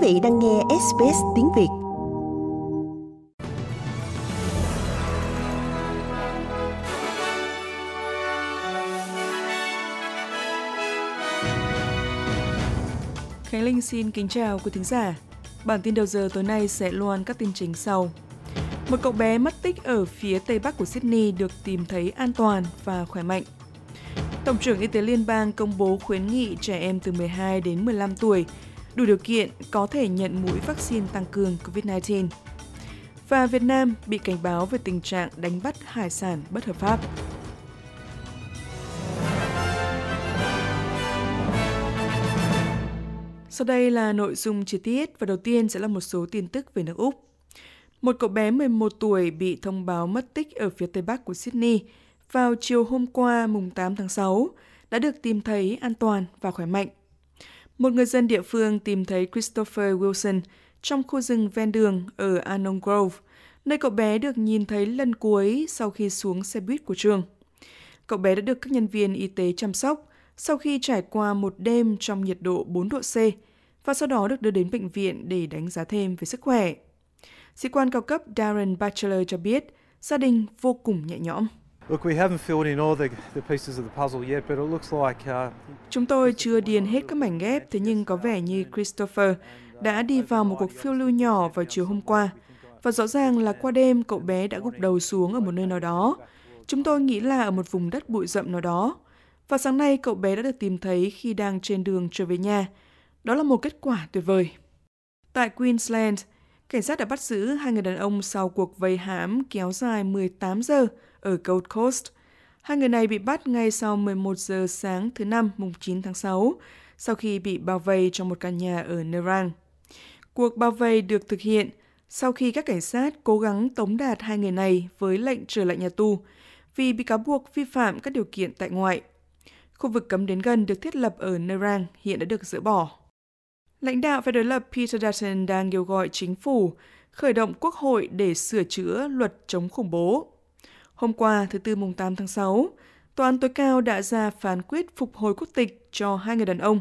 Quý vị đang nghe SBS tiếng Việt. Khánh Linh xin kính chào quý thính giả. Bản tin đầu giờ tối nay sẽ loan các tin chính sau. Một cậu bé mất tích ở phía tây bắc của Sydney được tìm thấy an toàn và khỏe mạnh. Tổng trưởng Y tế Liên bang công bố khuyến nghị trẻ em từ 12 đến 15 tuổi đủ điều kiện có thể nhận mũi vaccine tăng cường COVID-19. Và Việt Nam bị cảnh báo về tình trạng đánh bắt hải sản bất hợp pháp. Sau đây là nội dung chi tiết và đầu tiên sẽ là một số tin tức về nước Úc. Một cậu bé 11 tuổi bị thông báo mất tích ở phía tây bắc của Sydney vào chiều hôm qua, mùng 8 tháng 6 đã được tìm thấy an toàn và khỏe mạnh. Một người dân địa phương tìm thấy Christopher Wilson trong khu rừng ven đường ở Anon Grove, nơi cậu bé được nhìn thấy lần cuối sau khi xuống xe buýt của trường. Cậu bé đã được các nhân viên y tế chăm sóc sau khi trải qua một đêm trong nhiệt độ 4 độ C và sau đó được đưa đến bệnh viện để đánh giá thêm về sức khỏe. Sĩ quan cao cấp Darren Batchelor cho biết gia đình vô cùng nhẹ nhõm. Chúng tôi chưa điền hết các mảnh ghép, thế nhưng có vẻ như Christopher đã đi vào một cuộc phiêu lưu nhỏ vào chiều hôm qua. Và rõ ràng là qua đêm cậu bé đã gục đầu xuống ở một nơi nào đó. Chúng tôi nghĩ là ở một vùng đất bụi rậm nào đó. Và sáng nay cậu bé đã được tìm thấy khi đang trên đường trở về nhà. Đó là một kết quả tuyệt vời. Tại Queensland, cảnh sát đã bắt giữ hai người đàn ông sau cuộc vây hãm kéo dài 18 giờ ở Gold Coast. Hai người này bị bắt ngay sau 11 giờ sáng thứ Năm mùng 9 tháng 6, sau khi bị bao vây trong một căn nhà ở Nerang. Cuộc bao vây được thực hiện sau khi các cảnh sát cố gắng tống đạt hai người này với lệnh trở lại nhà tù vì bị cáo buộc vi phạm các điều kiện tại ngoại. Khu vực cấm đến gần được thiết lập ở Nerang hiện đã được dỡ bỏ. Lãnh đạo phe đối lập Peter Dutton đang kêu gọi chính phủ khởi động quốc hội để sửa chữa luật chống khủng bố. Hôm qua, thứ Tư mùng 8 tháng 6, Tòa án tối cao đã ra phán quyết phục hồi quốc tịch cho hai người đàn ông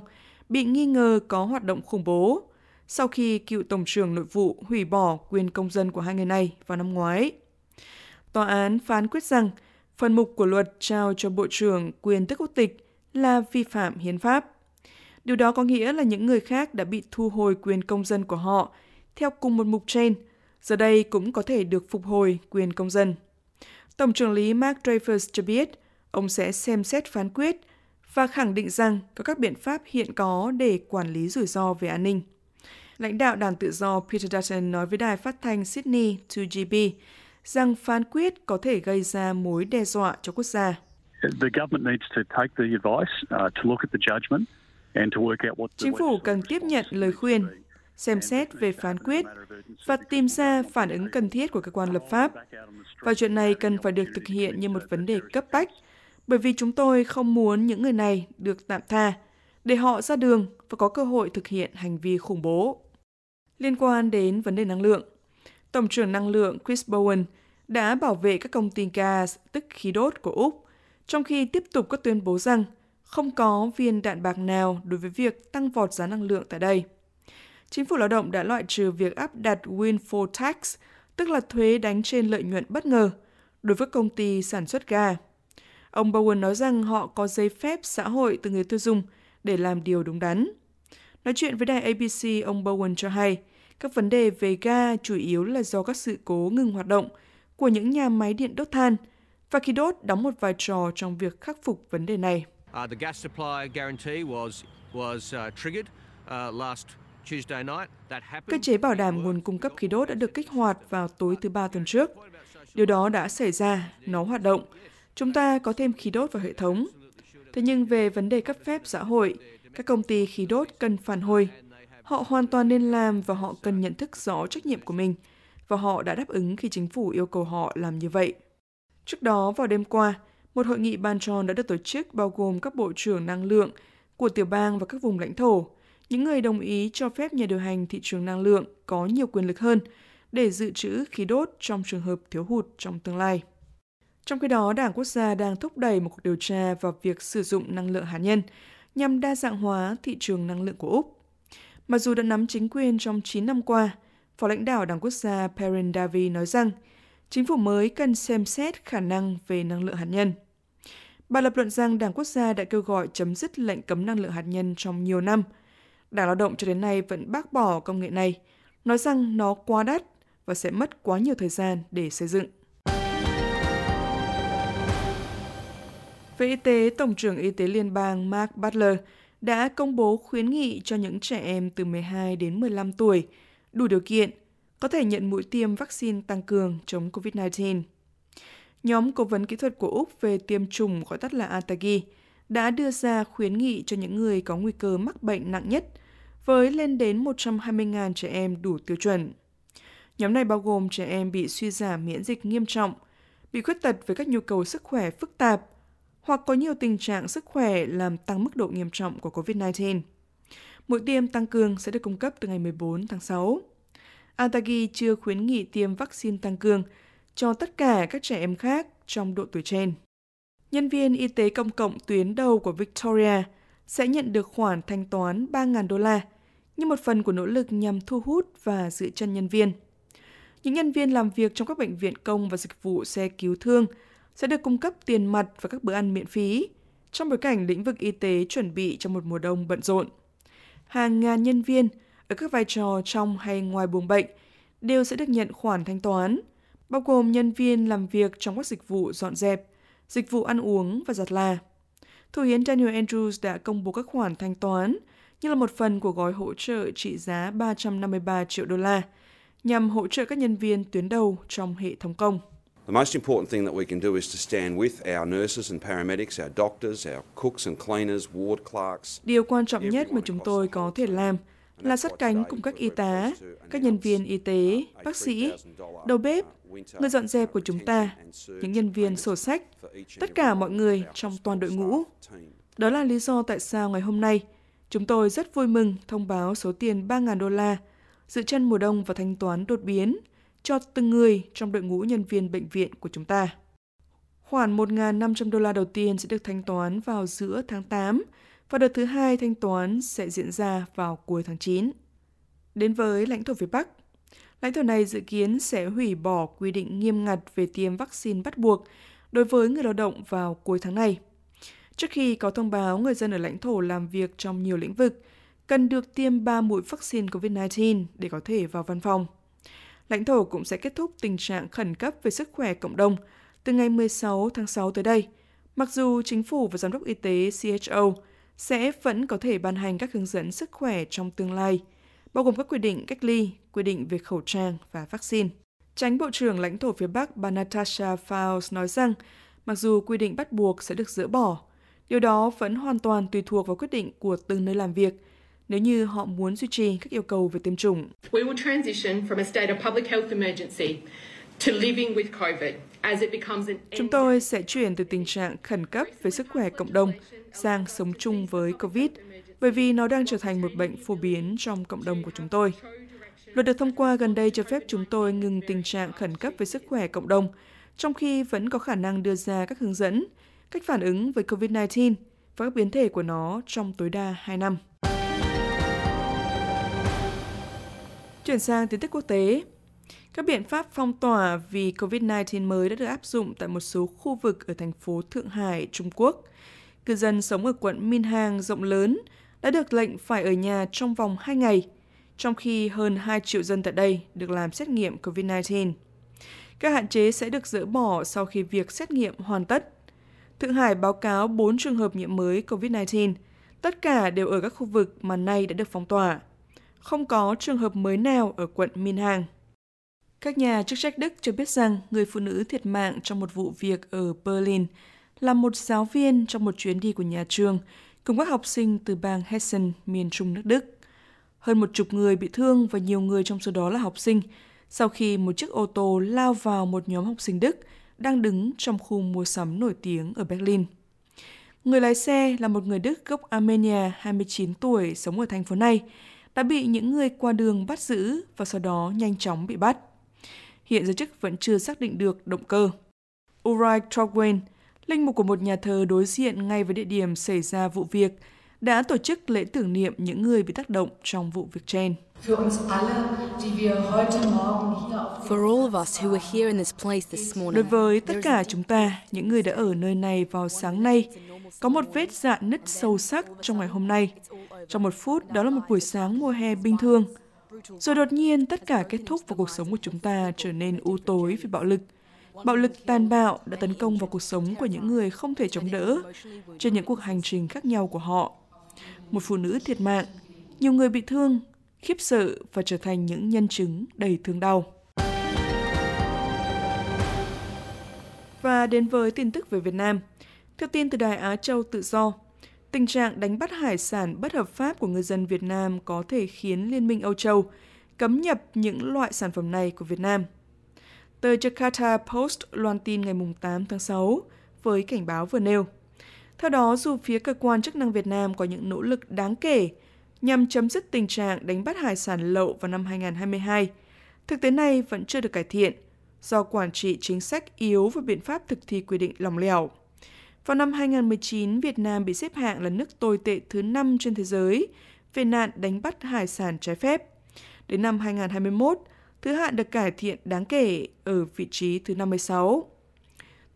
bị nghi ngờ có hoạt động khủng bố sau khi cựu Tổng trưởng Nội vụ hủy bỏ quyền công dân của hai người này vào năm ngoái. Tòa án phán quyết rằng phần mục của luật trao cho Bộ trưởng quyền tước quốc tịch là vi phạm hiến pháp. Điều đó có nghĩa là những người khác đã bị thu hồi quyền công dân của họ theo cùng một mục trên, giờ đây cũng có thể được phục hồi quyền công dân. Tổng trưởng lý Mark Dreyfus cho biết ông sẽ xem xét phán quyết và khẳng định rằng có các biện pháp hiện có để quản lý rủi ro về an ninh. Lãnh đạo đảng tự do Peter Dutton nói với đài phát thanh Sydney 2GB rằng phán quyết có thể gây ra mối đe dọa cho quốc gia. Chính phủ cần tiếp nhận lời khuyên, xem xét về phán quyết và tìm ra phản ứng cần thiết của cơ quan lập pháp. Và chuyện này cần phải được thực hiện như một vấn đề cấp bách, bởi vì chúng tôi không muốn những người này được tạm tha, để họ ra đường và có cơ hội thực hiện hành vi khủng bố. Liên quan đến vấn đề năng lượng, Tổng trưởng năng lượng Chris Bowen đã bảo vệ các công ty gas, tức khí đốt của Úc, trong khi tiếp tục có tuyên bố rằng không có viên đạn bạc nào đối với việc tăng vọt giá năng lượng tại đây. Chính phủ lao động đã loại trừ việc áp đặt windfall tax, tức là thuế đánh trên lợi nhuận bất ngờ, đối với công ty sản xuất ga. Ông Bowen nói rằng họ có giấy phép xã hội từ người tiêu dùng để làm điều đúng đắn. Nói chuyện với đài ABC, ông Bowen cho hay, các vấn đề về ga chủ yếu là do các sự cố ngừng hoạt động của những nhà máy điện đốt than, và khí đốt đóng một vai trò trong việc khắc phục vấn đề này. Uh, Cơ chế bảo đảm nguồn cung cấp khí đốt đã được kích hoạt vào tối thứ ba tuần trước. Điều đó đã xảy ra, nó hoạt động. Chúng ta có thêm khí đốt vào hệ thống. Thế nhưng về vấn đề cấp phép xã hội, các công ty khí đốt cần phản hồi. Họ hoàn toàn nên làm và họ cần nhận thức rõ trách nhiệm của mình và họ đã đáp ứng khi chính phủ yêu cầu họ làm như vậy. Trước đó vào đêm qua, một hội nghị bàn tròn đã được tổ chức bao gồm các bộ trưởng năng lượng của tiểu bang và các vùng lãnh thổ, những người đồng ý cho phép nhà điều hành thị trường năng lượng có nhiều quyền lực hơn để dự trữ khí đốt trong trường hợp thiếu hụt trong tương lai. Trong khi đó, Đảng Quốc gia đang thúc đẩy một cuộc điều tra vào việc sử dụng năng lượng hạt nhân nhằm đa dạng hóa thị trường năng lượng của Úc. Mặc dù đã nắm chính quyền trong 9 năm qua, Phó lãnh đạo Đảng Quốc gia Perrin Davy nói rằng chính phủ mới cần xem xét khả năng về năng lượng hạt nhân. Bà lập luận rằng Đảng Quốc gia đã kêu gọi chấm dứt lệnh cấm năng lượng hạt nhân trong nhiều năm. Đảng Lao động cho đến nay vẫn bác bỏ công nghệ này, nói rằng nó quá đắt và sẽ mất quá nhiều thời gian để xây dựng. Về y tế, Tổng trưởng Y tế Liên bang Mark Butler đã công bố khuyến nghị cho những trẻ em từ 12 đến 15 tuổi đủ điều kiện có thể nhận mũi tiêm vaccine tăng cường chống COVID-19. Nhóm cố vấn kỹ thuật của Úc về tiêm chủng gọi tắt là ATAGI đã đưa ra khuyến nghị cho những người có nguy cơ mắc bệnh nặng nhất với lên đến 120.000 trẻ em đủ tiêu chuẩn. Nhóm này bao gồm trẻ em bị suy giảm miễn dịch nghiêm trọng, bị khuyết tật với các nhu cầu sức khỏe phức tạp hoặc có nhiều tình trạng sức khỏe làm tăng mức độ nghiêm trọng của COVID-19. Mũi tiêm tăng cường sẽ được cung cấp từ ngày 14 tháng 6. Antagi chưa khuyến nghị tiêm vaccine tăng cường cho tất cả các trẻ em khác trong độ tuổi trên. Nhân viên y tế công cộng tuyến đầu của Victoria sẽ nhận được khoản thanh toán 3.000 đô la như một phần của nỗ lực nhằm thu hút và giữ chân nhân viên. Những nhân viên làm việc trong các bệnh viện công và dịch vụ xe cứu thương sẽ được cung cấp tiền mặt và các bữa ăn miễn phí trong bối cảnh lĩnh vực y tế chuẩn bị cho một mùa đông bận rộn. Hàng ngàn nhân viên ở các vai trò trong hay ngoài buồng bệnh đều sẽ được nhận khoản thanh toán, bao gồm nhân viên làm việc trong các dịch vụ dọn dẹp, dịch vụ ăn uống và giặt là. Thủ hiến Daniel Andrews đã công bố các khoản thanh toán như là một phần của gói hỗ trợ trị giá 353 triệu đô la nhằm hỗ trợ các nhân viên tuyến đầu trong hệ thống công. The most important thing that we can do is to stand with our nurses and paramedics, our doctors, our cooks and cleaners, ward clerks. Điều quan trọng nhất mà chúng tôi có thể làm là sát cánh cùng các y tá, các nhân viên y tế, bác sĩ, đầu bếp, người dọn dẹp của chúng ta, những nhân viên sổ sách, tất cả mọi người trong toàn đội ngũ. Đó là lý do tại sao ngày hôm nay chúng tôi rất vui mừng thông báo số tiền 3.000 đô la dự chân mùa đông và thanh toán đột biến cho từng người trong đội ngũ nhân viên bệnh viện của chúng ta. Khoản 1.500 đô la đầu tiên sẽ được thanh toán vào giữa tháng 8 và đợt thứ hai thanh toán sẽ diễn ra vào cuối tháng 9. Đến với lãnh thổ phía Bắc, lãnh thổ này dự kiến sẽ hủy bỏ quy định nghiêm ngặt về tiêm vaccine bắt buộc đối với người lao động vào cuối tháng này. Trước khi có thông báo người dân ở lãnh thổ làm việc trong nhiều lĩnh vực cần được tiêm 3 mũi vaccine COVID-19 để có thể vào văn phòng. Lãnh thổ cũng sẽ kết thúc tình trạng khẩn cấp về sức khỏe cộng đồng từ ngày 16 tháng 6 tới đây, mặc dù chính phủ và giám đốc y tế CHO sẽ vẫn có thể ban hành các hướng dẫn sức khỏe trong tương lai, bao gồm các quy định cách ly, quy định về khẩu trang và vaccine. Tránh Bộ trưởng lãnh thổ phía Bắc bà Natasha Faust nói rằng, mặc dù quy định bắt buộc sẽ được dỡ bỏ, điều đó vẫn hoàn toàn tùy thuộc vào quyết định của từng nơi làm việc nếu như họ muốn duy trì các yêu cầu về tiêm chủng. Chúng tôi sẽ chuyển từ tình trạng khẩn cấp về sức khỏe cộng đồng sang sống chung với COVID, bởi vì nó đang trở thành một bệnh phổ biến trong cộng đồng của chúng tôi. Luật được thông qua gần đây cho phép chúng tôi ngừng tình trạng khẩn cấp về sức khỏe cộng đồng, trong khi vẫn có khả năng đưa ra các hướng dẫn, cách phản ứng với COVID-19 và các biến thể của nó trong tối đa 2 năm. Chuyển sang tin tức quốc tế, các biện pháp phong tỏa vì COVID-19 mới đã được áp dụng tại một số khu vực ở thành phố Thượng Hải, Trung Quốc. Cư dân sống ở quận Minhang rộng lớn đã được lệnh phải ở nhà trong vòng 2 ngày, trong khi hơn 2 triệu dân tại đây được làm xét nghiệm COVID-19. Các hạn chế sẽ được dỡ bỏ sau khi việc xét nghiệm hoàn tất. Thượng Hải báo cáo 4 trường hợp nhiễm mới COVID-19, tất cả đều ở các khu vực mà nay đã được phong tỏa. Không có trường hợp mới nào ở quận Minhang. Các nhà chức trách Đức cho biết rằng người phụ nữ thiệt mạng trong một vụ việc ở Berlin là một giáo viên trong một chuyến đi của nhà trường cùng các học sinh từ bang Hessen, miền trung nước Đức. Hơn một chục người bị thương và nhiều người trong số đó là học sinh sau khi một chiếc ô tô lao vào một nhóm học sinh Đức đang đứng trong khu mua sắm nổi tiếng ở Berlin. Người lái xe là một người Đức gốc Armenia 29 tuổi sống ở thành phố này, đã bị những người qua đường bắt giữ và sau đó nhanh chóng bị bắt hiện giới chức vẫn chưa xác định được động cơ. Ulrich Trogwen, linh mục của một nhà thờ đối diện ngay với địa điểm xảy ra vụ việc, đã tổ chức lễ tưởng niệm những người bị tác động trong vụ việc trên. Đối với tất cả chúng ta, những người đã ở nơi này vào sáng nay, có một vết dạn nứt sâu sắc trong ngày hôm nay. Trong một phút, đó là một buổi sáng mùa hè bình thường. Rồi đột nhiên, tất cả kết thúc và cuộc sống của chúng ta trở nên u tối vì bạo lực. Bạo lực tàn bạo đã tấn công vào cuộc sống của những người không thể chống đỡ trên những cuộc hành trình khác nhau của họ. Một phụ nữ thiệt mạng, nhiều người bị thương, khiếp sợ và trở thành những nhân chứng đầy thương đau. Và đến với tin tức về Việt Nam. Theo tin từ Đài Á Châu Tự Do, tình trạng đánh bắt hải sản bất hợp pháp của ngư dân Việt Nam có thể khiến Liên minh Âu Châu cấm nhập những loại sản phẩm này của Việt Nam. Tờ Jakarta Post loan tin ngày 8 tháng 6 với cảnh báo vừa nêu. Theo đó, dù phía cơ quan chức năng Việt Nam có những nỗ lực đáng kể nhằm chấm dứt tình trạng đánh bắt hải sản lậu vào năm 2022, thực tế này vẫn chưa được cải thiện do quản trị chính sách yếu và biện pháp thực thi quy định lòng lẻo. Vào năm 2019, Việt Nam bị xếp hạng là nước tồi tệ thứ 5 trên thế giới về nạn đánh bắt hải sản trái phép. Đến năm 2021, thứ hạng được cải thiện đáng kể ở vị trí thứ 56.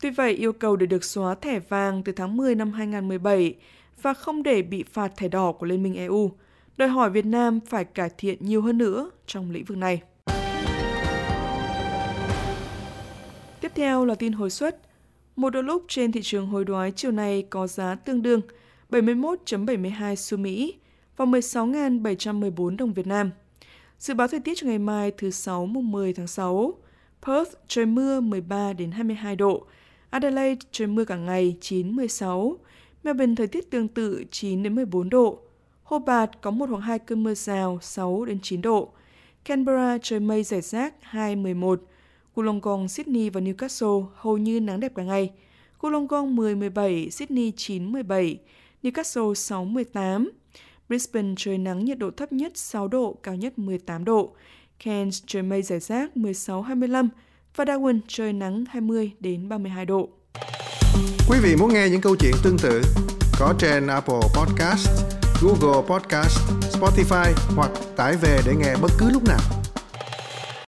Tuy vậy, yêu cầu để được xóa thẻ vàng từ tháng 10 năm 2017 và không để bị phạt thẻ đỏ của Liên minh EU, đòi hỏi Việt Nam phải cải thiện nhiều hơn nữa trong lĩnh vực này. Tiếp theo là tin hồi xuất. Một đô lúc trên thị trường hối đoái chiều nay có giá tương đương 71.72 xu Mỹ và 16.714 đồng Việt Nam. Dự báo thời tiết cho ngày mai thứ Sáu mùng 10 tháng 6. Perth trời mưa 13 đến 22 độ. Adelaide trời mưa cả ngày 9 16. Melbourne thời tiết tương tự 9 đến 14 độ. Hobart có một hoặc hai cơn mưa rào 6 đến 9 độ. Canberra trời mây rải rác 2 11. Wollongong, Sydney và Newcastle hầu như nắng đẹp cả ngày. Wollongong 10-17, Sydney 9-17, Newcastle 6-18. Brisbane trời nắng nhiệt độ thấp nhất 6 độ, cao nhất 18 độ. Cairns trời mây rải rác 16-25 và Darwin trời nắng 20 đến 32 độ. Quý vị muốn nghe những câu chuyện tương tự có trên Apple Podcast, Google Podcast, Spotify hoặc tải về để nghe bất cứ lúc nào.